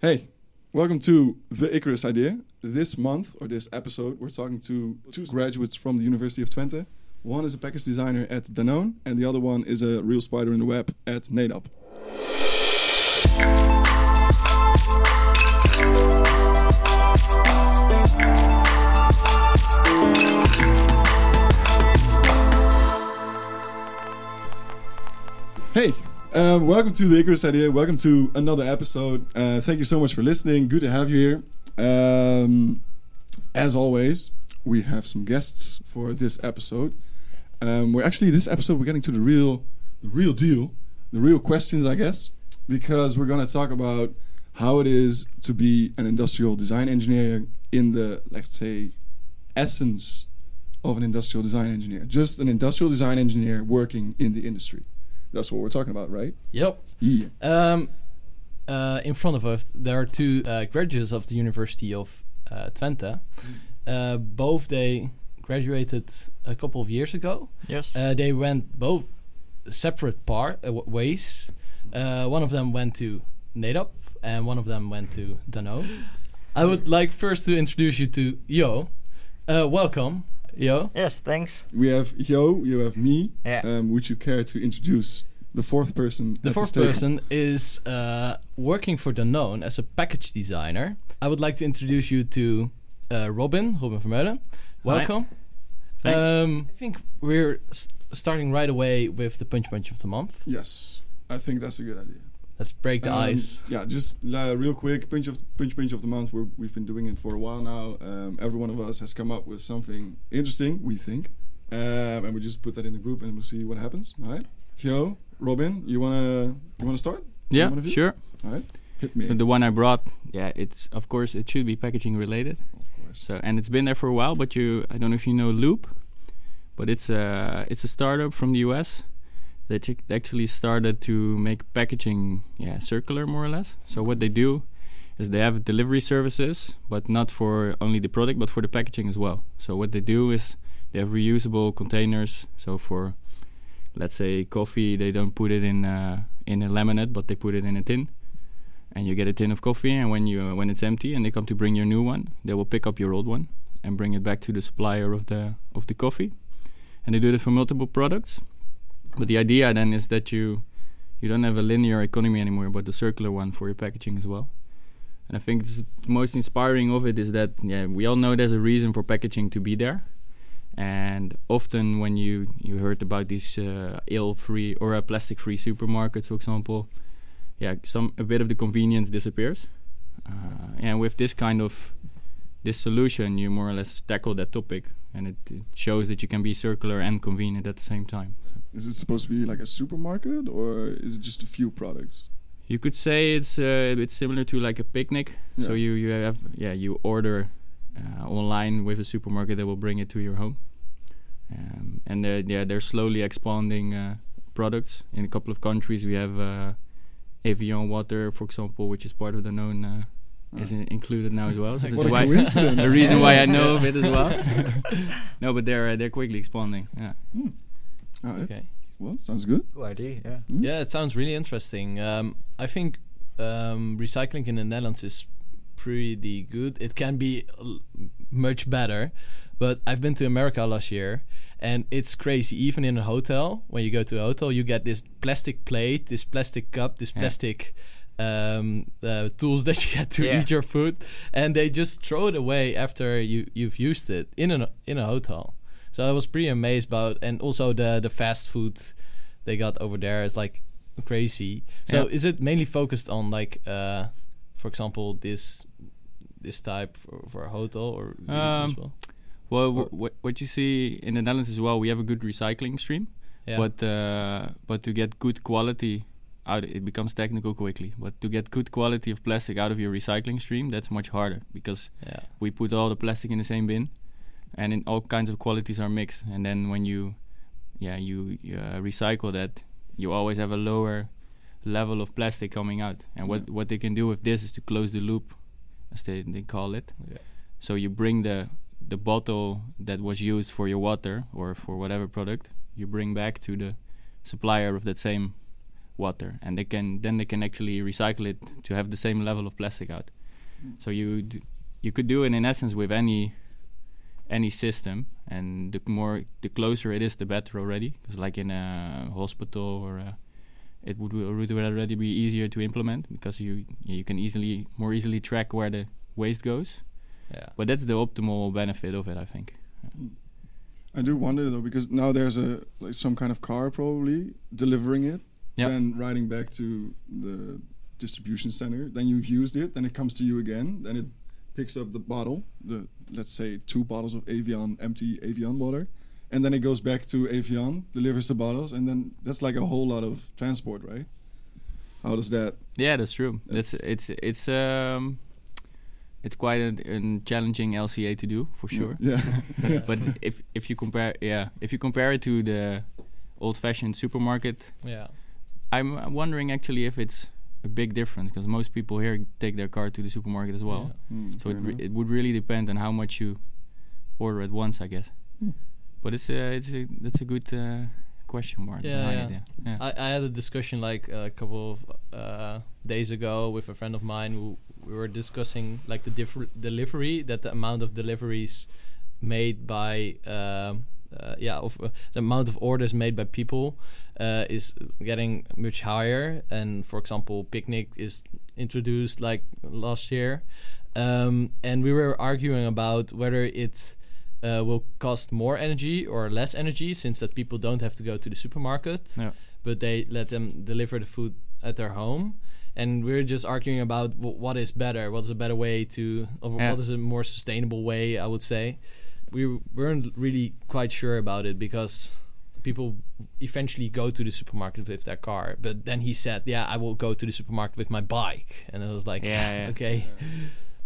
Hey, welcome to the Icarus Idea. This month or this episode, we're talking to two graduates from the University of Twente. One is a package designer at Danone, and the other one is a real spider in the web at Nedap. Hey, um, welcome to the Icarus Idea. Welcome to another episode. Uh, thank you so much for listening. Good to have you here. Um, as always, we have some guests for this episode. Um, we're actually this episode we're getting to the real, the real deal, the real questions, I guess, because we're gonna talk about how it is to be an industrial design engineer in the let's say essence of an industrial design engineer, just an industrial design engineer working in the industry. That's what we're talking about, right? Yep. Yeah. Um, uh, in front of us, there are two uh, graduates of the University of uh, Twente. Uh, both they graduated a couple of years ago. Yes. Uh, they went both separate part uh, ways. Uh, one of them went to Nedap, and one of them went to Danone. I would like first to introduce you to Hieu. Uh, welcome, Hieu. yes, thanks. We have Hieu, you have me. Yeah. Um, would you care to introduce the fourth person? The fourth this table? person is uh, working for Danone as a package designer. I would like to introduce you to uh, Robin, Robin Vermeulen. Welcome. Thanks. Um, I think we're s- starting right away with the punch punch of the month. Yes, I think that's a good idea. Let's break the Um, ice. Yeah, just uh, real quick, pinch of pinch pinch of the month. We're, we've been doing it for a while now. Um, every one of us has come up with something interesting, we think, um, and we just put that in the group and we'll see what happens. All right, Hieu, Robin, you wanna you wanna start? Yeah, One of sure. All right, hit me. So the one I brought, yeah, it's of course it should be packaging related. of course. So and it's been there for a while, but you I don't know if you know Loop, but it's a it's a startup from the US ch- actually started to make packaging yeah circular more or less. So what they do is they have delivery services, but not for only the product, but for the packaging as well. So what they do is they have reusable containers. So for let's say coffee, they don't put it in uh, in a laminate, but they put it in a tin and you get a tin of coffee and when you uh, when it's empty and they come to bring your new one they will pick up your old one and bring it back to the supplier of the of the coffee and they do it for multiple products but the idea then is that you you don't have a linear economy anymore but the circular one for your packaging as well and i think the most inspiring of it is that yeah we all know there's a reason for packaging to be there and often when you you heard about these uh, ill free or uh, plastic free supermarkets for example yeah, some a bit of the convenience disappears. Uh, and with this kind of this solution, you more or less tackle that topic, and it, it shows that you can be circular and convenient at the same time. Is it supposed to be like a supermarket or is it just a few products? You could say it's uh, it's similar to like a picnic. So you you have yeah you order uh, online with a supermarket that will bring it to your home, um, and they're, yeah they're slowly expanding uh, products in a couple of countries. We have uh, Evian water, for example, which is part of Danone. Uh, is in included now as well. So What a why coincidence! the reason why I know of it as well. no, but they're uh, they're quickly expanding. Yeah. All right. Okay. Well, sounds good. Good idea. Yeah. Hmm? Yeah, it sounds really interesting. Um, I think um, recycling in the Netherlands is pretty good. It can be l- much better, but I've been to America last year, and it's crazy. Even in a hotel, when you go to a hotel, you get this plastic plate, this plastic cup, this Yeah. plastic um, uh, tools that you get to Yeah. eat your food, and they just throw it away after you you've used it in a in a hotel. So I was pretty amazed about, and also the the fast food they got over there is like crazy. So Yeah. is it mainly focused on like, uh, for example, this this type for, for a hotel or Um, well? Well, Or- wh- wh- what you see in the Netherlands as well, we have a good recycling stream. Yeah. But uh, but to get good quality out, it becomes technical quickly. But to get good quality of plastic out of your recycling stream, that's much harder because yeah. we put all the plastic in the same bin, and in all kinds of qualities are mixed. And then when you, yeah, you uh, recycle that, you always have a lower level of plastic coming out. And what Yeah. what they can do with this is to close the loop, as they they call it. Yeah. So you bring the the bottle that was used for your water or for whatever product, you bring back to the supplier of that same water, and they can then they can actually recycle it to have the same level of plastic out. So you d- you could do it in essence with any any system, and the more the closer it is, the better already. Because like in a hospital or a, it would, would already be easier to implement because you you can easily more easily track where the waste goes. Yeah. But that's the optimal benefit of it, I think. I do wonder though because now there's a like some kind of car probably delivering it, Yeah. then riding back to the distribution center. Then you've used it, then it comes to you again. Then it picks up the bottle, the let's say two bottles of Evian empty Evian water, and then it goes back to Evian, delivers the bottles, and then that's like a whole lot of transport, right? How does that? Yeah, that's true. That's That's- it's it's um it's quite a, a challenging LCA to do for sure. Yeah. but if if you compare yeah if you compare it to the old-fashioned supermarket, Yeah. I'm wondering actually if it's a big difference because most people here take their car to the supermarket as well. Yeah. Hmm, So it, re- it would really depend on how much you order at once, I guess. Hmm. But it's a it's a that's a good uh, question mark Yeah, yeah. it. Yeah. yeah. I, I had a discussion like a couple of uh, days ago with a friend of mine who we were discussing like the differ- delivery that the amount of deliveries made by um, uh, yeah of uh, the amount of orders made by people uh, is getting much higher. And for example picnic is introduced like last year. Um, and we were arguing about whether it uh, will cost more energy or less energy since that people don't have to go to the supermarket. Yeah. but they let them deliver the food at their home. And we're just arguing about w- what is better? What's a better way to or Yeah. what is a more sustainable way i would say. We weren't really quite sure about it because people eventually go to the supermarket with their car but then he said yeah i will go to the supermarket with my bike and i was like Yeah, yeah. okay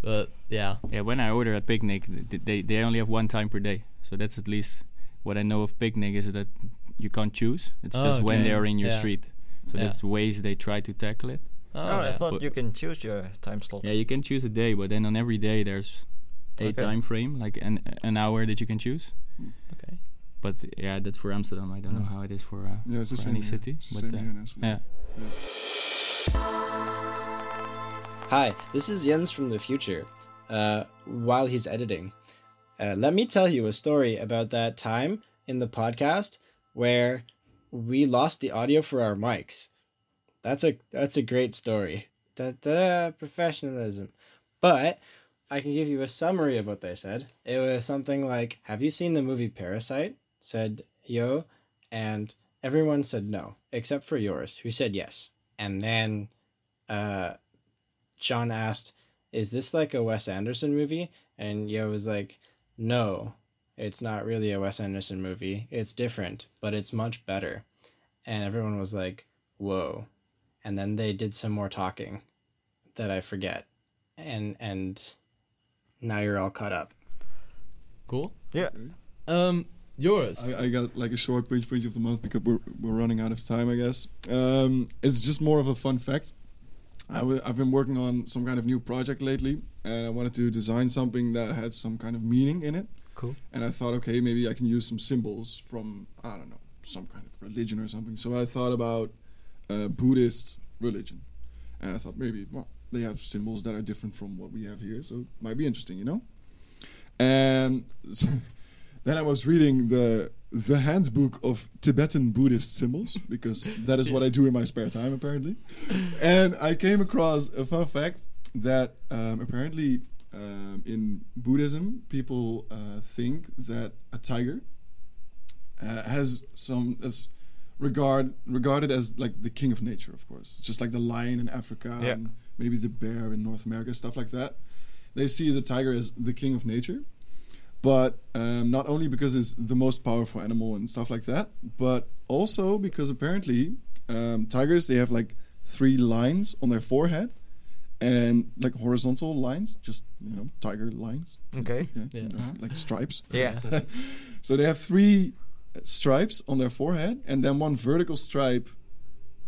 but yeah Yeah, when I order a picnic, they they only have one time per day, so that's at least what I know of picnic is that you can't choose. It's Oh, just when they are in your Yeah. street. So Yeah. that's the ways they try to tackle it. oh, Oh, I thought But- you can choose your time slot. Yeah, you can choose a day, but then on every day there's a Okay. time frame, like an an hour that you can choose. Okay But yeah, that's for Amsterdam. I don't know how it is for. Uh, Yeah, it's for same any here. city, It's the but, same uh, here yeah. Hi, this is Jens from the future. Uh, while he's editing, uh, let me tell you a story about that time in the podcast where we lost the audio for our mics. That's a that's a great story. Da da professionalism. But I can give you a summary of what they said. It was something like, "Have you seen the movie Parasite?" Said Hieu, and everyone said no except for Joris, who said yes. And then, uh, John asked, "Is this like a Wes Anderson movie?" And Hieu was like, "No, it's not really a Wes Anderson movie. It's different, but it's much better." And everyone was like, "Whoa!" And then they did some more talking that I forget, and and now you're all caught up. cool Yeah. um Joris I, I got like a short pinch pinch of the month because we're, we're running out of time, I guess. Um, it's just more of a fun fact. i w- I've been working on some kind of new project lately, and I wanted to design something that had some kind of meaning in it. Cool. And I thought, okay, maybe I can use some symbols from I don't know some kind of religion or something. So I thought about uh, Buddhist religion, and I thought maybe well they have symbols that are different from what we have here, so it might be interesting, you know. And so then I was reading the the handbook of Tibetan Buddhist symbols because that is what I do in my spare time apparently, and I came across a fun fact that um, apparently um, in Buddhism people uh, think that a tiger uh, has some as regard regarded as like the king of nature, of course, just like the lion in Africa Yeah. and maybe the bear in North America, stuff like that. They see the tiger as the king of nature, but um, not only because it's the most powerful animal and stuff like that, but also because apparently um, tigers they have like three lines on their forehead and like horizontal lines, just you know tiger lines, Okay. yeah, Yeah. you know, like stripes. Yeah. so they have three stripes on their forehead and then one vertical stripe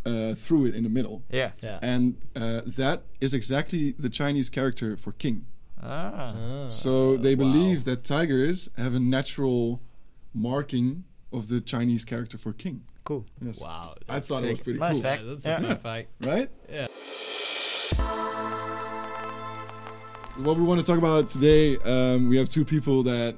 uh, through it in the middle. Yeah. yeah And uh, that is exactly the Chinese character for king. Ah. Ah, So they wow. believe that tigers have a natural marking of the Chinese character for king. cool. Yes. Wow. I that's thought it was pretty Nice cool. fact. Yeah, that's Yeah. a fair fact. Right? Yeah. What we want to talk about today, um, we have two people that,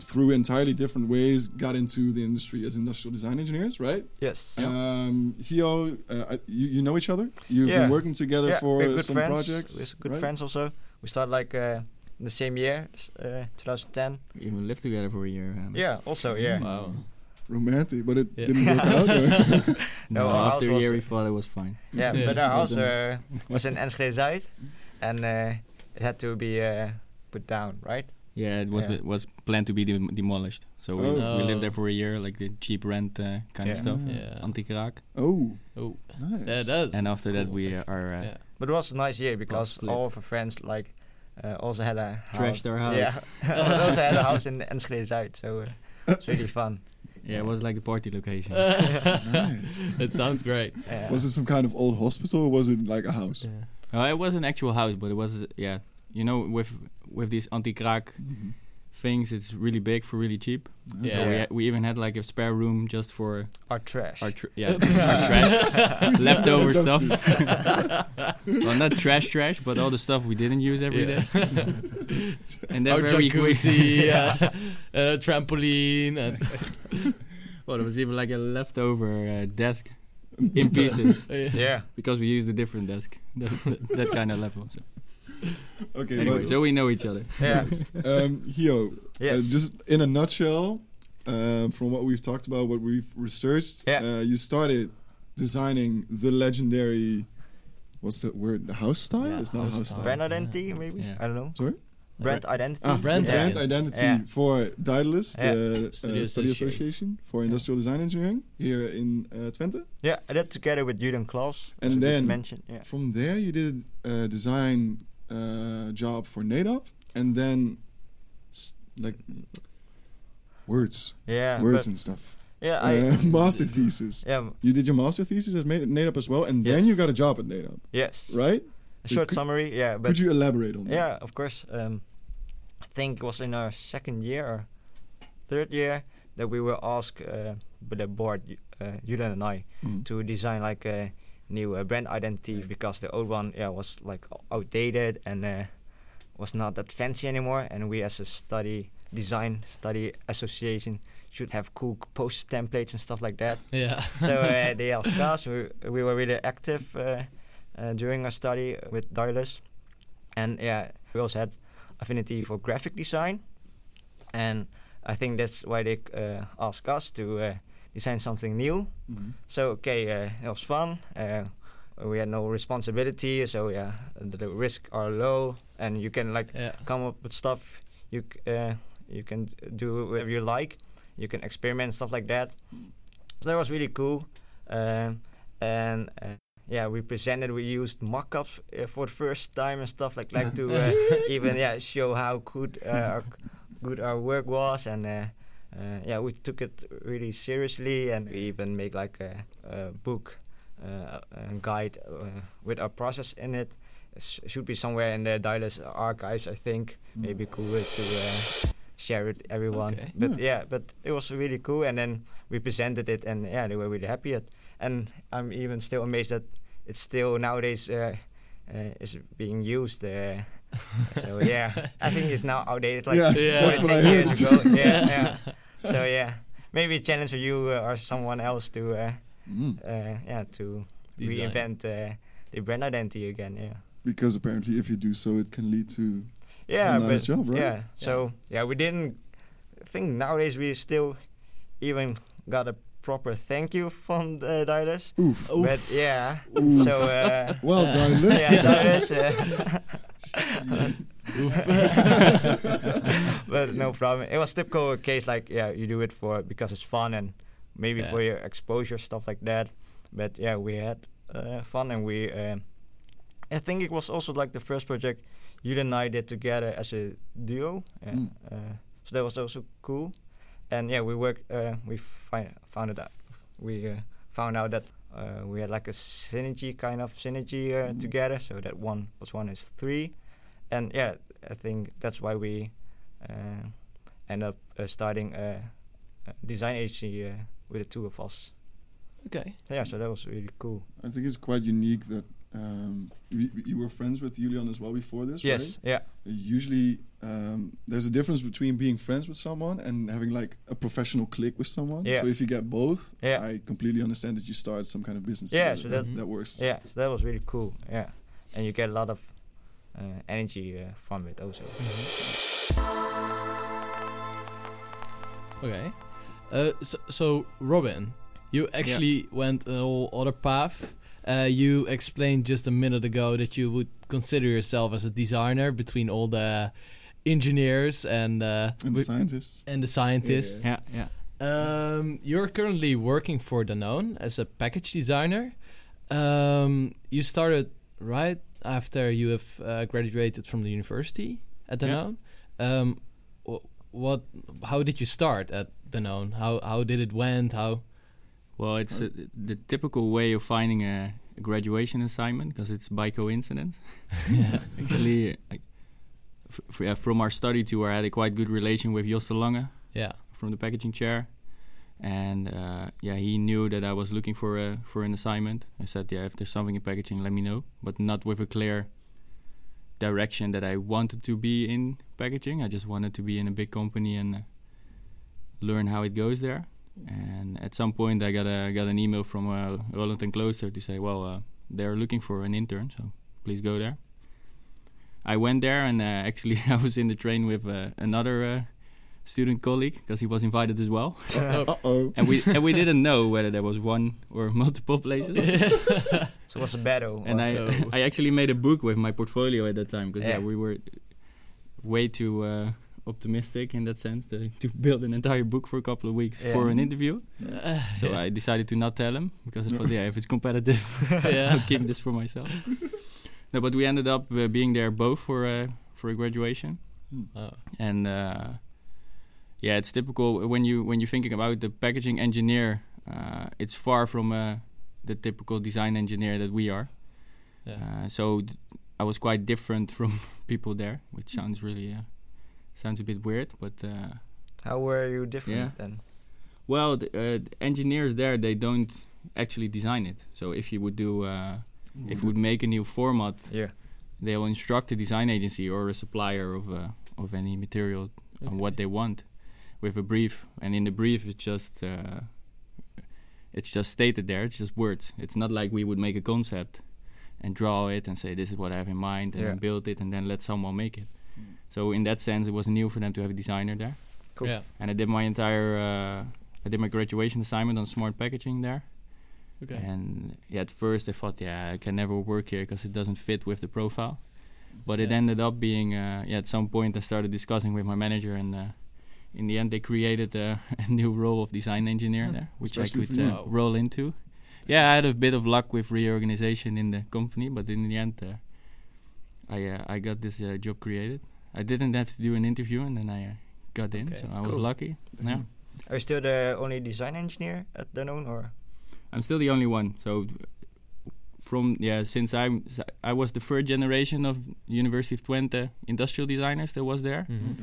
through entirely different ways, got into the industry as industrial design engineers, right? Yes. Um, Hieu, uh, you, you know each other? You've Yeah. been working together yeah, for some friends. projects. We're good right? friends also. We started like uh, in the same year, uh, 2010. We even lived together for a year. Um, Yeah. Also, yeah. Wow. Romantic, but it Yeah. didn't work out. No, No, after a year we thought it was fine. Yeah, Yeah. but our house Wasn't- uh, was in Enschede Zuid, and uh, it had to be uh, put down, right? Yeah, it was Yeah. was planned to be dem- demolished. So we, Oh. we lived Oh. there for a year, like the cheap rent uh, kind Yeah. of stuff. Yeah. Antikraak. oh, Oh, nice. yeah, that's. And after that we uh, are uh, Yeah. But it was a nice year because split. all of our friends like uh, also had a house. Trashed our house. Yeah, also had a house in Enschede Zuid, so uh, it's really fun. yeah, it was like the party location. nice. it sounds great. Yeah. Was it some kind of old hospital or was it like a house? Oh, it was an actual house, but it was uh, yeah. You know, with with these anti-crack Mhm. Things, it's really big for really cheap. Yeah. So we, ha- we even had like a spare room just for Our trash. our tr- yeah our trash, leftover stuff. well, not trash trash, but all the stuff we didn't use every day. and then Our very quick- jacuzzi, uh, uh, trampoline, and well, there was even like a leftover uh, desk in pieces yeah. because we used a different desk. That, that, that kind of level. So. Okay, Anyway, but so we know each other. Yeah. um, Hieu, Yes. uh, just in a nutshell, um, from what we've talked about, what we've researched, Yeah. uh, you started designing the legendary, what's the word? The house style? Yeah, it's not house house style. style. Brand identity, maybe. Yeah. I don't know. Sorry? Brand identity. Ah, Brand brand, identity. identity Yeah. for Daedalus, Yeah. the Study uh, study Association. association for industrial design engineering here in uh, Twente. Yeah, I did together with Julian Claus. And so good to then- mention. Yeah. From there, you did a design uh, job for Nedap, and then like words, Yeah. words and stuff. yeah. I. Uh, master thesis. yeah. You did your master thesis at Nedap as well, and then you got a job at Nedap, Yes. right? A short Could- summary. Yeah. But Could you elaborate on that? Yeah, of course. Um, I think it was in our second year or third year that we were asked uh, by the board, uh, Julian and I, Mm. to design like a new uh, brand identity because the old one, yeah, was like outdated and uh, was not that fancy anymore. And we, as a study design study association, should have cool post templates and stuff like that yeah. so uh, they asked us. We, we were really active uh, uh, during our study with Daedalus, and yeah, we also had affinity for graphic design, and I think that's why they uh, asked us to uh, design something new. Mhm. So okay, uh, it was fun. Uh, we had no responsibility, so yeah, the, the risks are low, and you can like yeah. come up with stuff you uh, you can do whatever you like. You can experiment stuff like that. So that was really cool. Um, and uh, yeah, we presented. We used mock-ups uh, for the first time and stuff like like to uh, even yeah show how good uh, our, good our work was. And uh, yeah, we took it really seriously, and we even make like a, a book, uh, a guide uh, with our process in it. It sh- should be somewhere in the Daedalus archives, I think. Mm. Maybe cool to uh, share with everyone. Okay. But yeah. but it was really cool, and then we presented it, and yeah, they were really happy. At, and I'm even still amazed that it's still nowadays uh, uh, is being used. Uh, so yeah, I think it's now outdated, like Yeah, Yeah. that's what I 10 heard. years ago. yeah, yeah. So yeah, maybe a challenge for you uh, or someone else to uh, Mm. uh, yeah to Design. reinvent uh, the brand identity again. Yeah. Because apparently, if you do so, it can lead to Yeah, a nice but job, right? yeah. So yeah, we didn't I think nowadays we still even got a proper thank you from the Daedalus. Oof. But yeah, Oof. so uh, Well done, Liz. yeah, Daedalus, uh, but no problem. It was typical case like yeah, you do it for because it's fun and maybe Yeah. for your exposure stuff like that. But yeah, we had uh, fun and we. um I think it was also like the first project you and I did together as a duo. Yeah. Mm. Uh, so that was also cool. And yeah, we worked. Uh, we find, found it out. We uh, found out that uh, we had like a synergy kind of synergy uh, Mm. together. So that one plus one is three, and yeah, I think that's why we uh, end up uh, starting a, a design agency uh, with the two of us. Okay. Yeah, so that was really cool. I think it's quite unique that um, we, we- you were friends with Julian as well before this, yes, right? yeah, Usually, um, there's a difference between being friends with someone and having like a professional click with someone. Yeah. So if you get both, Yeah. I completely understand that you start some kind of business. Yeah, together. so that- that, that works. yeah. So that was really cool. Yeah, and you get a lot of energy uh, from it also. Okay. Uh, so, so Robin, you actually went a whole other path. Uh, you explained just a minute ago that you would consider yourself as a designer between all the engineers and uh, And wi- scientists. and the scientists. Yeah, yeah. Um, you're currently working for Danone as a package designer. Um, you started right after you have uh, graduated from the university at Yeah. Danone. Um, wh- what? How did you start at Danone? How how did it went? How? Well, it's uh, the typical way of finding a, a graduation assignment because it's by coincidence. yeah. Actually, I, f- f- yeah, from our study tour, I had a quite good relation with Jos de Lange Yeah. from the packaging chair, and uh, yeah, he knew that I was looking for a for an assignment. I said, yeah, if there's something in packaging, let me know, but not with a clear direction that I wanted to be in packaging. I just wanted to be in a big company and uh, learn how it goes there. And at some point, I got a got an email from uh, Roland ten Klooster to say, well, uh, they're looking for an intern, so please go there. I went there, and uh, actually, I was in the train with another student colleague because he was invited as well, Uh oh. and we and we didn't know whether there was one or multiple places. So it was a battle. and I Oh. I actually made a book with my portfolio at that time because yeah. Yeah. we were way too uh, optimistic in that sense to, to build an entire book for a couple of weeks Yeah. for an interview. So yeah. I decided to not tell him because I thought, yeah, if it's competitive, Yeah. I'll keep this for myself. no, but we ended up uh, being there both for uh, for a graduation, Oh. and uh, yeah, it's typical when you when you're thinking about the packaging engineer. Uh, it's far from uh, the typical design engineer that we are. Yeah. Uh, so d- I was quite different from people there, which sounds really uh, sounds a bit weird, but uh, How were you different Yeah. then? well, the, uh, the engineers there they don't actually design it. So if you would do uh, if you would make a new format, Yeah. they will instruct a design agency or a supplier of uh, of any material on what they want with a brief, and in the brief it's just uh, it's just stated there. It's just words. It's not like we would make a concept and draw it and say this is what I have in mind and Yeah. build it and then let someone make it. So in that sense, it was new for them to have a designer there. Cool. Yeah. And I did my entire uh, I did my graduation assignment on smart packaging there. Okay. And yeah, at first I thought, yeah, I can never work here because it doesn't fit with the profile. But it ended up being, uh, yeah, at some point I started discussing with my manager, and uh, in the end they created uh, a new role of design engineer there, which I could for you. uh, roll into. Yeah, I had a bit of luck with reorganization in the company, but in the end, uh, I uh, I got this uh, job created. I didn't have to do an interview, and then I uh, got in, Okay, so I was cool. lucky. Yeah. Are you still the only design engineer at Danone, or? I'm still the only one. So from yeah, since I'm s- I was the third generation of University of Twente industrial designers that was there. Mhm. Okay.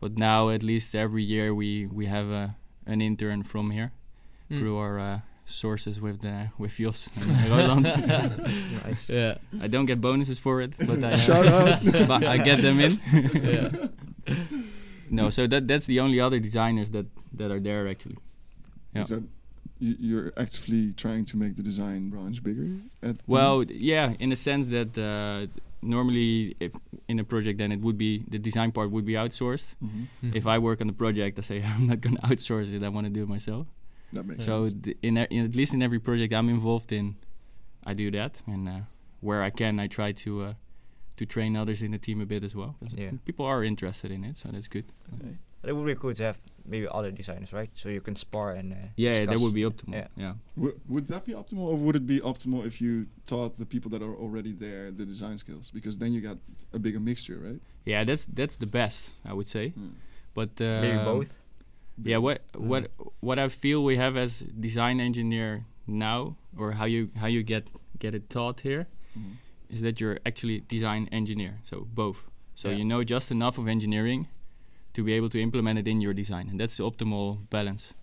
But now at least every year we we have a an intern from here Mm. through our uh, sources with the with Jos and Roland. Nice. Yeah. I don't get bonuses for it, but I uh, Shout out. but I get them in. yeah. no, so that that's the only other designers that that are there actually. Yeah. Is that you, you're actively trying to make the design branch bigger? At Well, yeah, in a sense that uh, normally, if in a project, then it would be the design part would be outsourced. Mhm. If I work on the project, I say I'm not going to outsource it. I want to do it myself. that makes So sense. th- in, a, in at least in every project I'm involved in, I do that, and uh, where I can, I try to uh, to train others in the team a bit as well. 'cause Yeah. people are interested in it, so that's good. Okay. It would be cool to have maybe other designers, right? So you can spar and uh, Yeah, that would be optimal. Yeah. yeah. Wo- would that be optimal, or would it be optimal if you taught the people that are already there the design skills? Because then you got a bigger mixture, right? Yeah, that's that's the best, I would say. Hmm. But uh, maybe both. Yeah, what what what I feel we have as design engineer now, or how you how you get get it taught here, Mhm. is that you're actually design engineer. So both. So Yeah. you know just enough of engineering to be able to implement it in your design, and that's the optimal balance.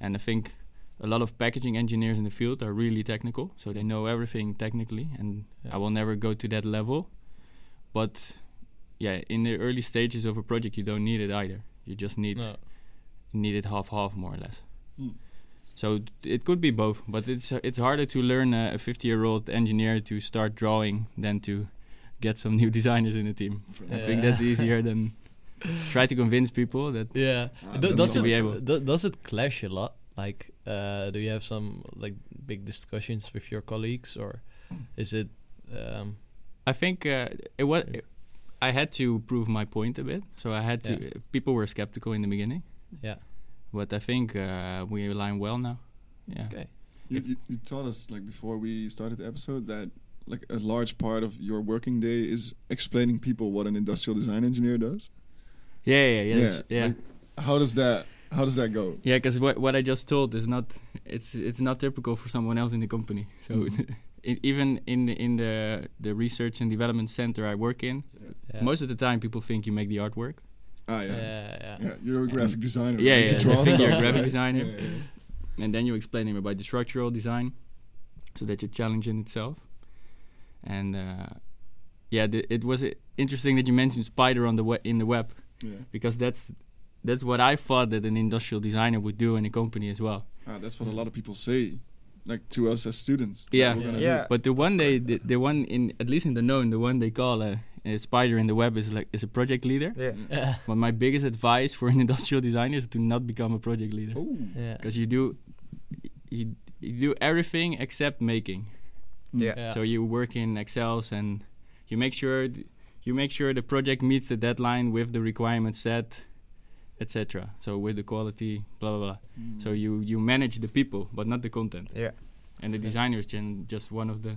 And I think a lot of packaging engineers in the field are really technical, so they know everything technically, and Yeah. I will never go to that level. But yeah, in the early stages of a project, you don't need it either. You just need No. need it half half more or less. Mm. So it could be both, but it's uh, it's harder to learn a 50 year old engineer to start drawing than to get some new designers in the team. I think that's easier than try to convince people that Yeah. Ah, Do- does it be able. do- does it clash a lot? Like, uh, do you have some like big discussions with your colleagues, or is it? Um, I think uh, it was. Yeah. I had to prove my point a bit, so I had to. Yeah. People were skeptical in the beginning, yeah. but I think uh, we align well now. Yeah. Okay. You, you, you told us like before we started the episode that like a large part of your working day is explaining people what an industrial design engineer does. Yeah, yeah, yeah. Yeah, yeah. like, How does that how does that go? Yeah, because what what I just told is not it's it's not typical for someone else in the company. So Mhm. it, even in the, in the the research and development center I work in, Yeah. most of the time people think you make the artwork. Ah yeah. yeah, yeah. Yeah, you're a graphic designer. Yeah, right? yeah, You draw you're a graphic right? designer. Yeah, yeah. and then you explain him about the structural design, so that's a challenge in itself. And uh, yeah, the, it was uh, interesting that you mentioned spider on the we- in the web Yeah. because that's that's what I thought that an industrial designer would do in a company as well. Ah, that's what a lot of people say, like to us as students. that Yeah. Yeah. But the one they the, the one in at least in Danone the one they call a, a spider in the web is like is a project leader. Yeah. Yeah. But my biggest advice for an industrial designer is to not become a project leader Oh. Yeah. because you do you, you do everything except making. Yeah. Yeah. So you work in Excels and you make sure th- you make sure the project meets the deadline with the requirements set, etc. So with the quality, blah blah blah. Mm. So you you manage the people, but not the content. Yeah. And the designer is gen- just one of the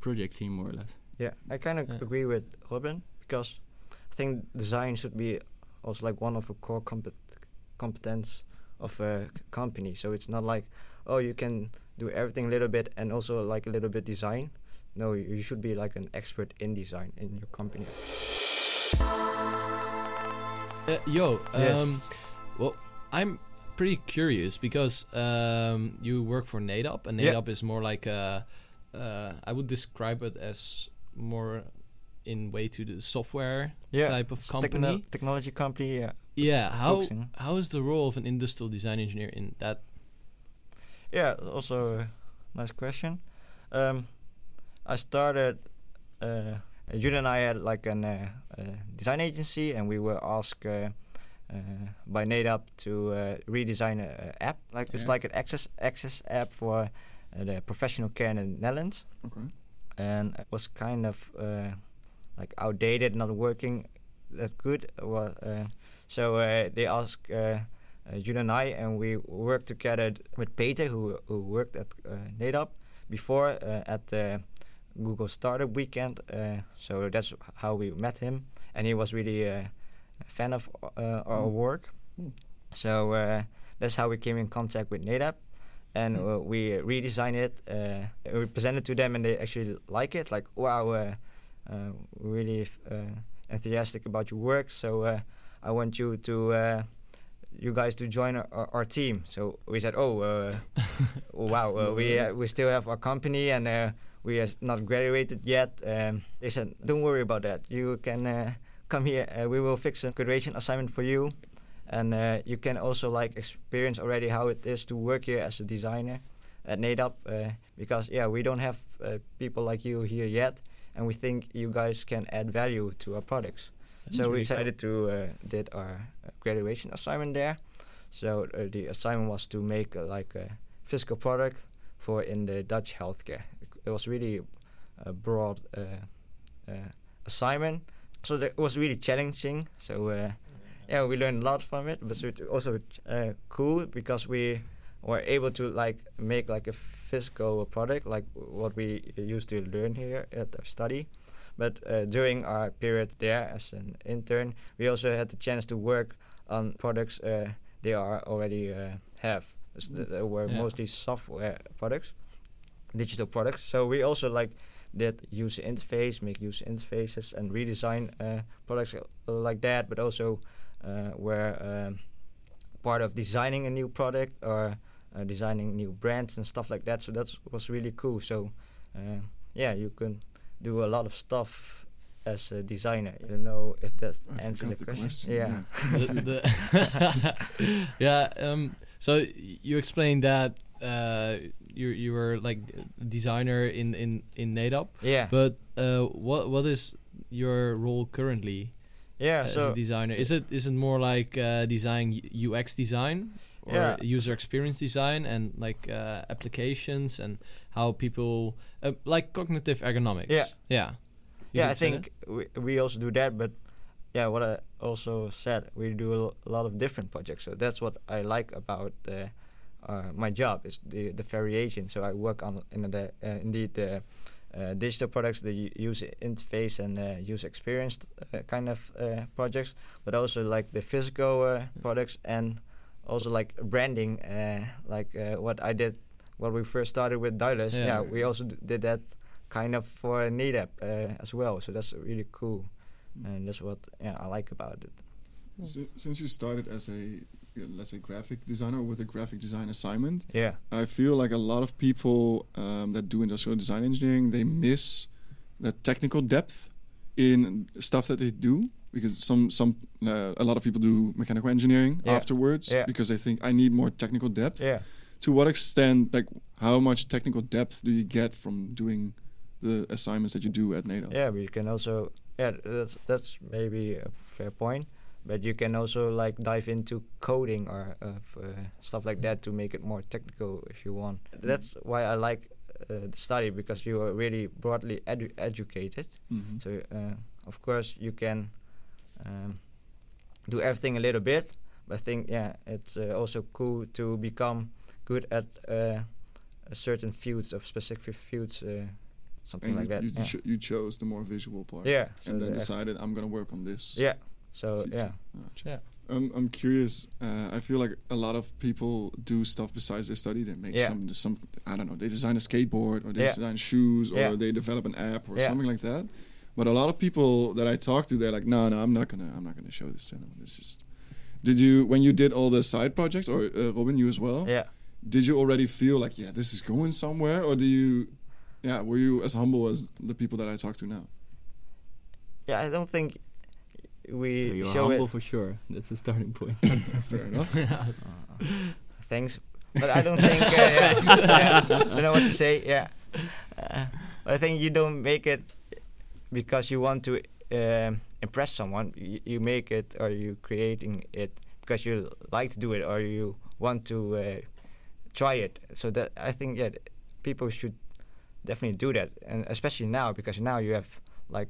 project team more or less. Yeah, I kind of Yeah. agree with Robin because I think design should be also like one of the core compet- competence of a c- company. So it's not like oh you can do everything a little bit and also like a little bit design. No, you, you should be like an expert in design in your company. Uh, yo, Yes. um, well, I'm pretty curious because um, you work for Nedap, and Yeah. Is more like a, uh, I would describe it as more in way to the software Yeah, type of it's techno- company. technology company. Yeah, Yeah, how how is the role of an industrial design engineer in that? Yeah, also a nice question. Um, I started. Uh, Jude and I had like an uh, uh, design agency, and we were asked uh, uh, by Nedap to uh, redesign a, a app. Like it's like an access access app for uh, the professional care in the Netherlands, Okay. and it was kind of uh, like outdated, not working that good. Well, uh, so uh, they asked. Uh, uh, Jude and I, and we worked together with Peter, who who worked at uh, Nedap before uh, at the Google Startup Weekend. Uh, so that's how we met him, and he was really uh, a fan of uh, our Mm. work. Mm. So uh, that's how we came in contact with Nedap, and Mm. uh, we redesigned it. Uh, we presented to them, and they actually like it. Like, wow, uh, uh, we're really uh, enthusiastic about your work. So uh, I want you to. Uh, you guys to join our, our, team. So we said, oh, uh, wow, uh, we uh, we still have our company and uh, we are not graduated yet. Um, they said, don't worry about that. You can uh, come here. Uh, we will fix a graduation assignment for you, and uh, you can also like experience already how it is to work here as a designer at Nedap. Uh, because yeah, we don't have uh, people like you here yet, and we think you guys can add value to our products That's so we really decided to uh, did our graduation assignment there. So uh, the assignment was to make uh, like a physical product for in the Dutch healthcare. It was really a broad uh, uh, assignment. So that was really challenging. So uh, yeah, we learned a lot from it, but it was also uh, cool because we were able to like make like a physical product, like what we used to learn here at our study. But uh, during our period there as an intern, we also had the chance to work on products uh, they are already uh, have. S- th- They were Yeah. mostly software products, digital products. So we also like did user interface, make user interfaces, and redesign uh, products like that. But also uh, were um, part of designing a new product or uh, designing new brands and stuff like that. So that was really cool. So uh, yeah, you can do a lot of stuff as a designer. You don't know if that I answers the the question. question. Yeah. The- the- yeah. Um, so you explained that uh, you you were like designer in in in Nedap, Yeah. but uh, what what is your role currently yeah. as So a designer? Is it is it more like uh, design UX design or Yeah. user experience design and like uh, applications and how people uh, like cognitive ergonomics? Yeah. Yeah. You yeah, I think we, we also do that, but yeah, what I also said, we do a lot of different projects. So that's what I like about uh, uh, my job is the the variation. So I work on in the uh, indeed the uh, digital products, the user interface and uh, user experience uh, kind of uh, projects, but also like the physical uh, products and also like branding, uh, like uh, what I did. What we first started with Daedalus, Yeah. yeah, we also d- did that kind of for Nedap uh, as well. So that's really cool, and that's what yeah, I like about it. Si- Since you started as a you know, let's say graphic designer with a graphic design assignment, Yeah, I feel like a lot of people um, that do industrial design engineering they miss that technical depth in stuff that they do because some some uh, a lot of people do mechanical engineering Yeah. afterwards Yeah. because they think I need more technical depth. yeah, To what extent, like how much technical depth do you get from doing the assignments that you do at Nedap? yeah. But you can also yeah, that's that's maybe a fair point. But you can also like dive into coding or uh, stuff like that to make it more technical if you want. That's why I like uh, the study because you are really broadly edu- educated. Mhm. So uh, of course you can um, do everything a little bit, but I think yeah, it's uh, also cool to become good at uh, a certain fields of specific fields, uh, something And like you, that. You, yeah. you, cho- you chose the more visual part. yeah. so And then the- decided I'm gonna work on this. yeah. So future. yeah. Gotcha. Yeah. Um, I'm curious. Uh, I feel like a lot of people do stuff besides their study. They make Yeah. some some I don't know. They design a skateboard or they Yeah. design shoes or Yeah. they develop an app or Yeah. something like that. But a lot of people that I talk to, they're like, no, no, I'm not gonna, I'm not gonna show this to anyone. It's just. Did you when you did all the side projects or uh, Robin, you as well? Yeah. Did you already feel like, yeah, this is going somewhere, or do you, yeah, were you as humble as the people that I talk to now? Yeah. I don't think So we you're show humble it. for sure. That's the starting point. Fair enough. Thanks, but I don't think. Uh, yeah, don't know what to say. Yeah, uh, I think you don't make it because you want to um, impress someone. You, you make it or you creating it because you like to do it or you want to uh, try it. So that I think yeah, people should definitely do that, and especially now because now you have like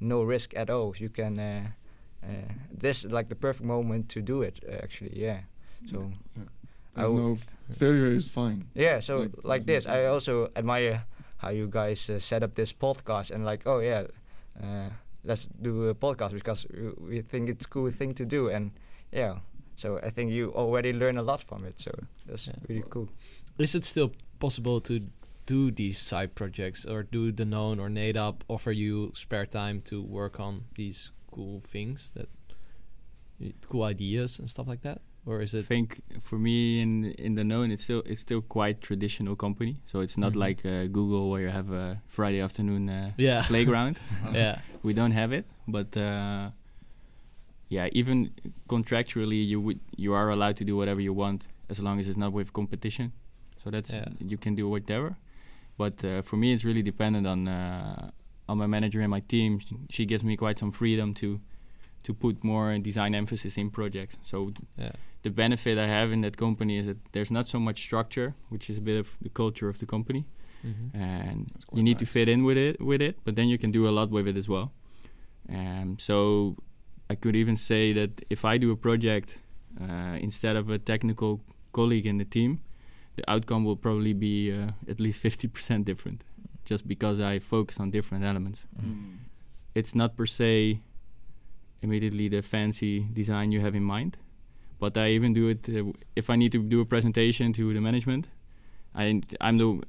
no risk at all. You can. Uh, uh, this is like the perfect moment to do it. Uh, actually, yeah. So. Yeah. I There's no failure is fine. Yeah, so Like, like, this, no I also admire how you guys uh, set up this podcast and like, oh yeah, uh, let's do a podcast because we, we think it's a cool thing to do and yeah. So I think you already learn a lot from it. So that's Yeah. really cool. Is it still possible to do these side projects or do Danone or Nedap offer you spare time to work on these cool things that cool ideas and stuff like that? Or is it I think for me in in Danone, it's still it's still quite traditional company. So it's not Mhm. like uh, Google where you have a Friday afternoon uh, yeah playground. yeah we don't have it, but uh, yeah, even contractually, you would you are allowed to do whatever you want as long as it's not with competition. So that's Yeah. you can do whatever. But uh, for me, it's really dependent on uh, on my manager and my team. She, gives me quite some freedom to to put more design emphasis in projects. So yeah the benefit I have in that company is that there's not so much structure, which is a bit of the culture of the company, hmm and you need to fit in with it with it. But then you can do a lot with it as well. Um, so I could even say that if I do a project uh, instead of a technical colleague in the team, the outcome will probably be uh, at least 50% different, just because I focus on different elements. Mm. It's not per se immediately the fancy design you have in mind, but I even do it uh, if I need to do a presentation to the management. I I'm the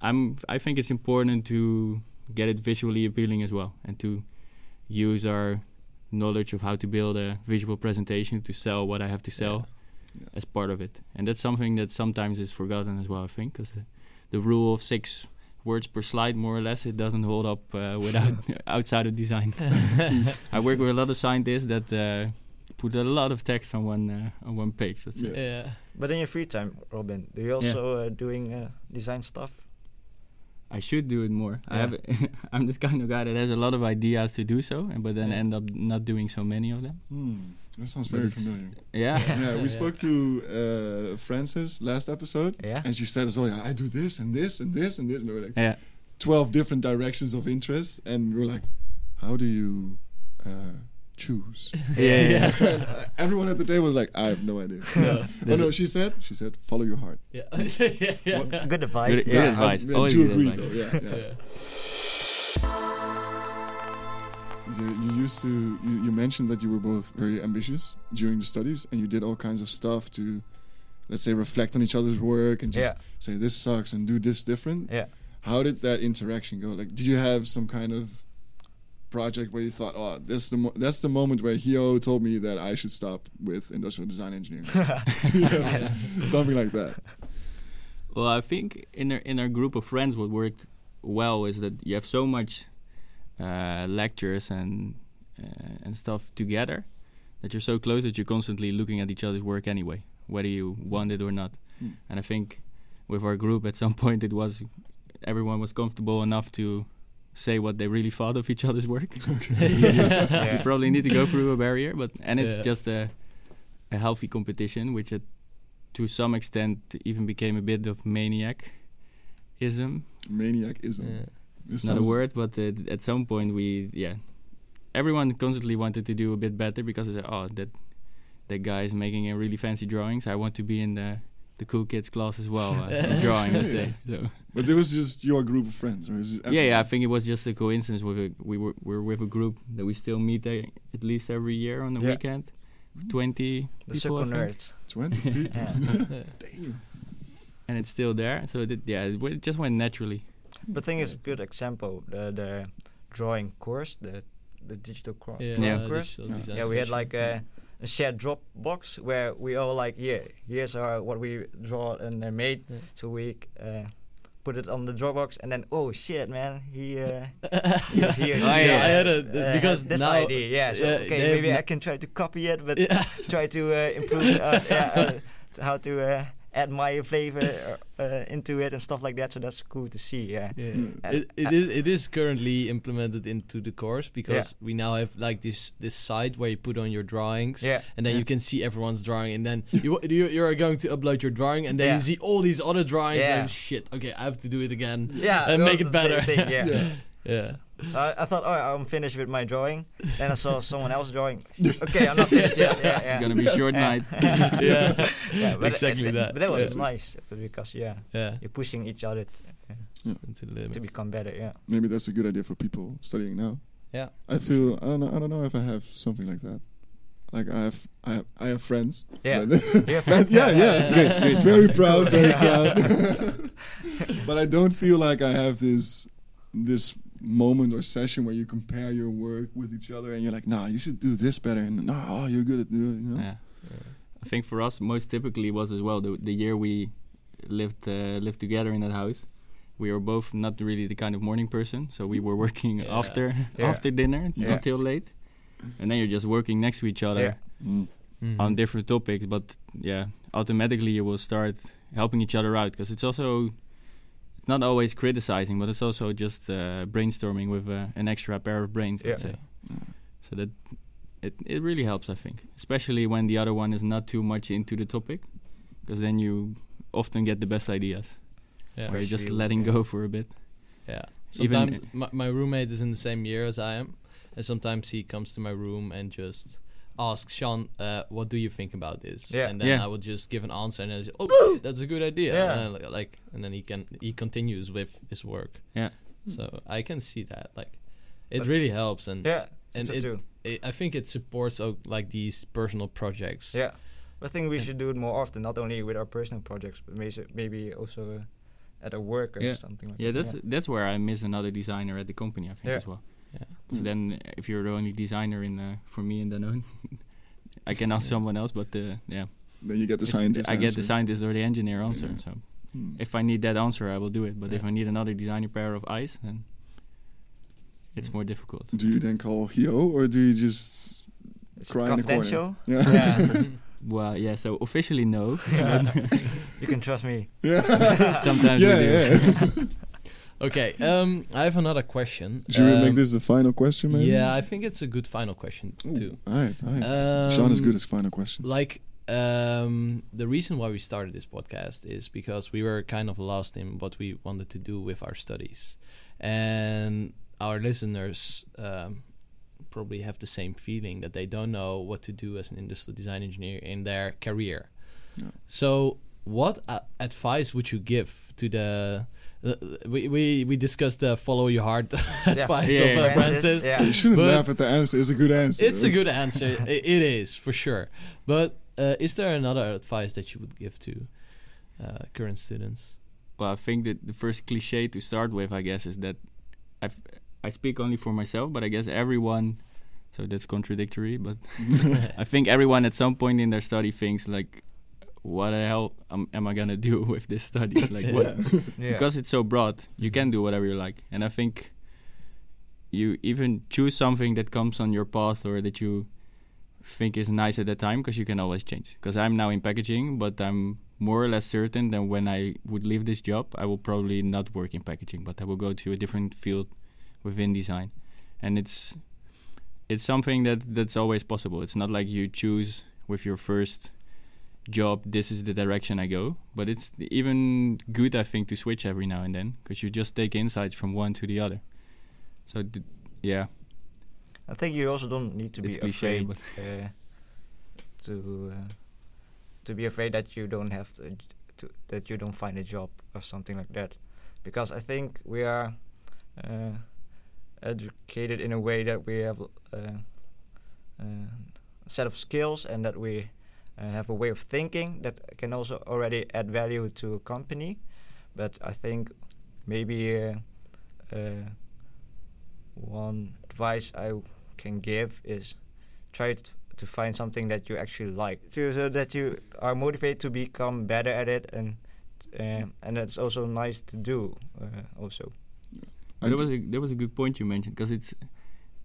I'm I think it's important to get it visually appealing as well and to use our knowledge of how to build a visual presentation to sell what I have to sell Yeah. as part of it, and that's something that sometimes is forgotten as well. I think because the, the rule of six words per slide, more or less, it doesn't hold up uh, without outside of design. I work with a lot of scientists that uh, put a lot of text on one uh, on one page. That's it. Yeah. yeah. But in your free time, Robin, do you also uh, doing uh, design stuff? I should do it more. I have. I'm this kind of guy that has a lot of ideas to do so, and but then Yeah. end up not doing so many of them. Hmm. That sounds very familiar. Yeah. Yeah, we Yeah. spoke to uh, Frances last episode, Yeah. and she said as well, yeah, I do this and this and this and this, and we were like yeah. twelve different directions of interest, and we are like, how do you uh, choose? Yeah, yeah. Uh, everyone at the table was like, I have no idea. No. oh no, she said, she said, follow your heart. Yeah. yeah. yeah. Good advice. Good- yeah. good advice. I, I Always do agree advice. though. Yeah, yeah. Yeah. You, you used to you, you mentioned that you were both very ambitious during the studies and you did all kinds of stuff to let's say reflect on each other's work and just Yeah. say this sucks and do this different Yeah. how did that interaction go like did you have some kind of project where you thought oh this the mo- that's the moment where Hieu told me that I should stop with industrial design engineering Do you have s- something like that Well, I think in our in our group of friends, what worked well is that you have so much uh, lectures and uh, and stuff together that you're so close that you're constantly looking at each other's work anyway, whether you want it or not. Hmm. And I think with our group, at some point, it was everyone was comfortable enough to say what they really thought of each other's work. you probably need to go through a barrier, but and it's Yeah. just a a healthy competition, which it, to some extent even became a bit of maniacism. maniacism Yeah. This It's not a word, but uh, at some point we yeah, everyone constantly wanted to do a bit better because they said, oh that that guy is making a really fancy drawings. I want to be in the the cool kids class as well, uh, drawing. Let's say. So. but it was just your group of friends or is it Yeah, yeah. I think it was just a coincidence. With a, we were we're with a group that we still meet uh, at least every year on the Yeah. weekend. Twenty The people, I circle think. nerds. 20 people damn and it's still there. So it, yeah, it, it just went naturally. But thing is, a good example the the drawing course, the the digital cro- Yeah. drawing Yeah. course. digital Yeah. Yeah, we had like a, a shared Dropbox where we all like, yeah, here's our what we draw and uh, made. Yeah. So we uh, put it on the Dropbox, and then oh shit, man, he. Uh, yeah, he, he, yeah, I had a uh, because this now idea, yeah. So yeah, okay, maybe I can try to copy it, but yeah. try to uh, improve uh, yeah, uh, t- how to uh, add my flavor uh, uh, into it and stuff like that. So that's cool to see. Yeah. Yeah. Mm. And- It, it is it is currently implemented into the course because we now have like this this site where you put on your drawings Yeah. and then you can see everyone's drawing and then you you you are going to upload your drawing and then Yeah. you see all these other drawings Yeah. and shit okay I have to do it again Yeah, and make it better thing, yeah. Yeah. yeah So I, I thought, oh, I'm finished with my drawing. then I saw someone else drawing. Okay, I'm not finished yet. Yeah, yeah. It's gonna be a short Yeah. night. yeah Yeah, exactly it- that But that was yeah. nice because yeah, yeah you're pushing each other t- into the limit to become better. Yeah. maybe that's a good idea for people studying now. yeah I feel I don't know I don't know if I have something like that. Like I have I have, I have friends. Yeah. but- Yeah, Friends- yeah, yeah. Good, good. Very proud, very proud. but I don't feel like I have this this moment or session where you compare your work with each other and you're like, nah, you should do this better and nah, oh, you're good at doing you know? Yeah. I think for us, most typically was as well the the year we lived uh, lived together in that house. We were both not really the kind of morning person, so we were working Yeah. after Yeah. after dinner Yeah. until late, and then you're just working next to each other Yeah. Mm. Mhm. on different topics. But yeah, automatically you will start helping each other out because it's also it's not always criticizing, but it's also just uh, brainstorming with uh, an extra pair of brains. Let's Yeah. say. So that it it really helps, I think, especially when the other one is not too much into the topic, because then you often get the best ideas. yeah Where you're just Fresh letting view, go for a bit. Yeah. Sometimes my, my roommate is in the same year as I am, and sometimes he comes to my room and just asks Jean, uh, "What do you think about this?" Yeah. And then Yeah. I would just give an answer, and I say, "Oh, shit, that's a good idea." Yeah. And I li- like, and then he can he continues with his work. Yeah. So I can see that, like, it But- really helps, and Yeah. and so it, too. it, I think it supports uh, like these personal projects. Yeah. I think we should do it more often, not only with our personal projects, but maybe maybe also uh, at a work or Yeah. something like Yeah, that. that's that's where I miss another designer at the company. I think Yeah. as well. Yeah. So then, uh, if you're the only designer in uh, for me in Danone, I can ask someone else. But uh, yeah, then you get the It's- scientist. I get the scientist or the engineer answer. Yeah. So Hmm. if I need that answer, I will do it. But if I need another designer pair of eyes, then Hmm. it's more difficult. Do you then call Hieu or do you just It's cry in the corner? confidential. Yeah. Yeah. Well, yeah. So officially no. Yeah. you can trust me. yeah. Sometimes yeah, we do. yeah. Okay, um, I have another question. Should we make Um, this the final question, maybe? Yeah, I think it's a good final question Ooh, too. All right, all right. Jean is Um, good as final questions. Like, um, the reason why we started this podcast is because we were kind of lost in what we wanted to do with our studies, and our listeners um, probably have the same feeling that they don't know what to do as an industrial design engineer in their career. Yeah. So, what uh, advice would you give to the we, we we discussed the follow your heart advice Yeah, of uh. Francis. Yeah. you shouldn't but- laugh at the answer. It's a good answer. It's a good answer. I- it is for sure. But uh, is there another advice that you would give to uh, current students? Well, I think that the first cliche to start with, I guess, is that I I speak only for myself, but I guess everyone. So that's contradictory, but I think everyone at some point in their study thinks like, "What the hell am, am I gonna do with this study?" Like, what, Yeah. because it's so broad, you can do whatever you like, and I think you even choose something that comes on your path or that you think is nice at that time because you can always change. Because I'm now in packaging, but I'm more or less certain that when I would leave this job, I will probably not work in packaging, but I will go to a different field within design, and it's it's something that that's always possible. It's not like you choose with your first job this is the direction I go, but it's even good I think to switch every now and then because you just take insights from one to the other. So d- yeah, I think you also don't need to It's be cliche, afraid uh, to uh, to be afraid that you don't have to, to that you don't find a job or something like that, because I think we are uh, educated in a way that we have uh, uh, a set of skills and that we uh, have a way of thinking that can also already add value to a company. But I think maybe uh, uh, one advice I can give is try to find something that you actually like, so, that you are motivated to become better at it, and um and that's also nice to do. Uh, also, I there was a there was a good point you mentioned because it's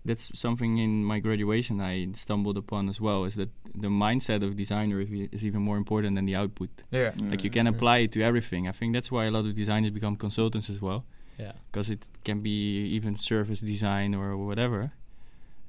that's something in my graduation I stumbled upon as well is that the mindset of designer is, even more important than the output. yeah, yeah. Like you can apply it to everything. I think that's why a lot of designers become consultants as well. Yeah. because it can be even service design or whatever.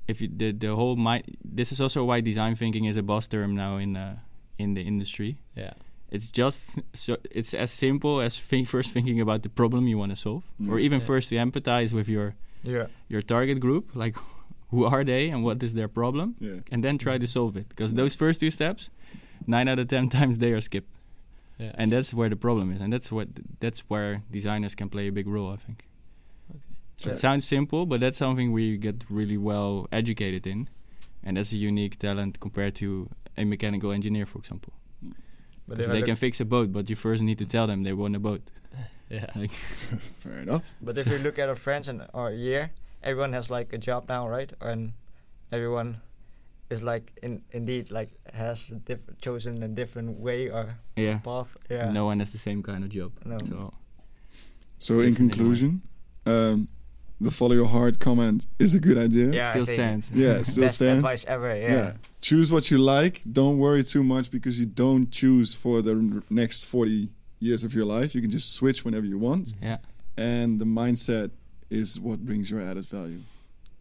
If you, the the whole mind, this is also why design thinking is a boss term now in uh, in the industry. Yeah. It's just so it's as simple as think, first thinking about the problem you want to solve, or Mm. even Yeah. first to empathize with your yeah, your target group, like who are they and what is their problem, Yeah. and then try to solve it. Because those first two steps, nine out of ten times they are skipped, Yeah. and that's where the problem is, and that's what that's where designers can play a big role, I think. So Yeah. It sounds simple, but that's something we get really well educated in, and that's a unique talent compared to a mechanical engineer, for example. Mm. but Because they can fix a boat, but you first need to tell them they want a boat. yeah. Like, Fair enough. But if you look at our friends and our year, everyone has like a job now, right? And everyone is like in indeed like has a diff- chosen a different way or yeah, path. Yeah. no one has the same kind of job. No. So So in conclusion, um, the follow your heart comment is a good idea. Yeah, still stands. Yeah, it still Best stands. advice ever. Yeah. Yeah. Choose what you like. Don't worry too much because you don't choose for the r- next 40 years of your life. You can just switch whenever you want. Yeah, And the mindset is what brings your added value.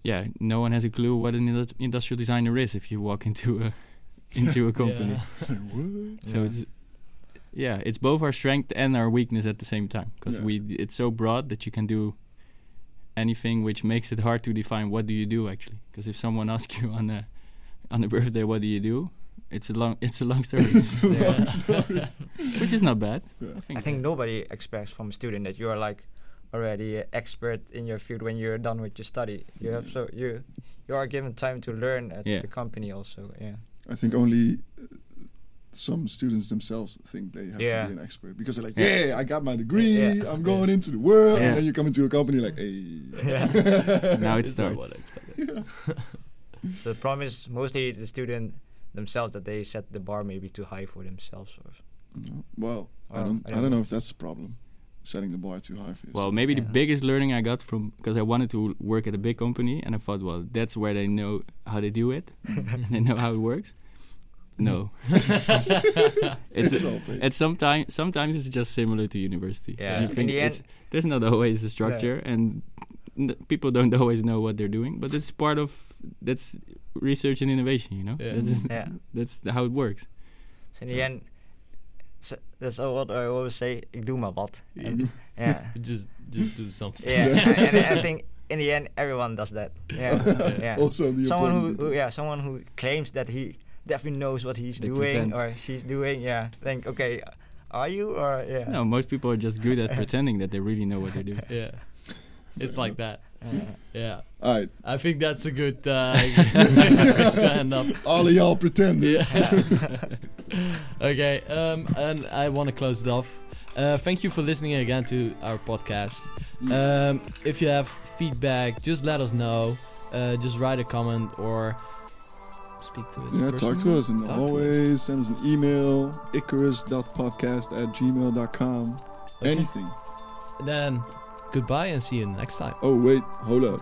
yeah. No one has a clue what an industrial designer is if you walk into a into a company. Yeah. what? So Yeah. it's yeah, it's both our strength and our weakness at the same time because Yeah. we it's so broad that you can do anything, which makes it hard to define what do you do actually. Because if someone asks you on a on a birthday, what do you do? It's a long it's a long story, It's a long story. which is not bad. Yeah. I think. I think nobody expects from a student that you are like already an expert in your field when you're done with your study. You have so you you are given time to learn at Yeah. the company also. Yeah. I think only uh, some students themselves think they have Yeah. to be an expert because they're like, Yeah. yeah, I got my degree, Yeah. I'm going into the world, Yeah. and then you come into a company like, hey, now it It's not what I expected. So the problem is mostly the student themselves that they set the bar maybe too high for themselves. Or, No. Well, I Oh, don't. I I don't don't know know. if that's the problem. Setting the bar too high for yourself. Well, maybe the biggest learning I got from because I wanted to work at a big company, and I thought, well, that's where they know how they do it, and they know how it works. No, it's It's a- all big. it's sometimes sometimes it's just similar to university. Yeah, You in think the it's- end- there's not always a structure, and n- people don't always know what they're doing. But it's part of that's research and innovation. You know, Yeah. that's, Yeah. that's how it works. So in the end, so that's all what I always say. Ik doe maar wat. And, yeah. just just do something. Yeah, and, and I think in the end everyone does that. Yeah, yeah. Also the someone who, who, yeah, someone who claims that he definitely knows what he's They doing pretend. or she's doing. Yeah, think okay, are you or yeah? No, most people are just good at pretending that they really know what they're doing. Yeah. It's like that. Uh, Yeah. All right, I think that's a good uh, to end up. all of y'all pretenders. Yeah. okay, um, and I want to close it off. Uh, thank you for listening again to our podcast. Um, if you have feedback, just let us know. Uh, just write a comment or speak to us. Yeah, talk to personally. us and Talk to us. always send us an email, icarus.podcast at gmail.com. Okay. Anything. Then goodbye and see you next time. Oh, wait, hold up.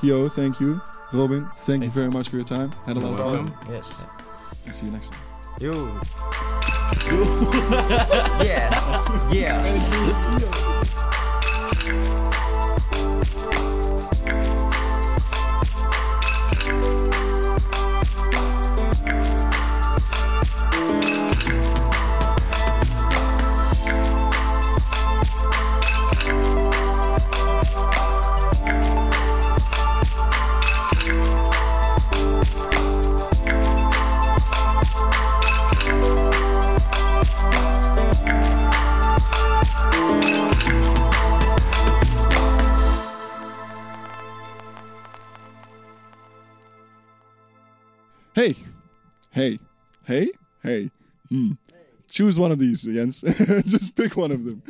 Hieu, thank you. Robin, thank, you Thank very much for your time. Had a You're lot of fun. yes. And see you next time. You. yes. Yeah. Hey, hey, hey, hey. Hmm. Choose one of these, Jens. Just pick one of them.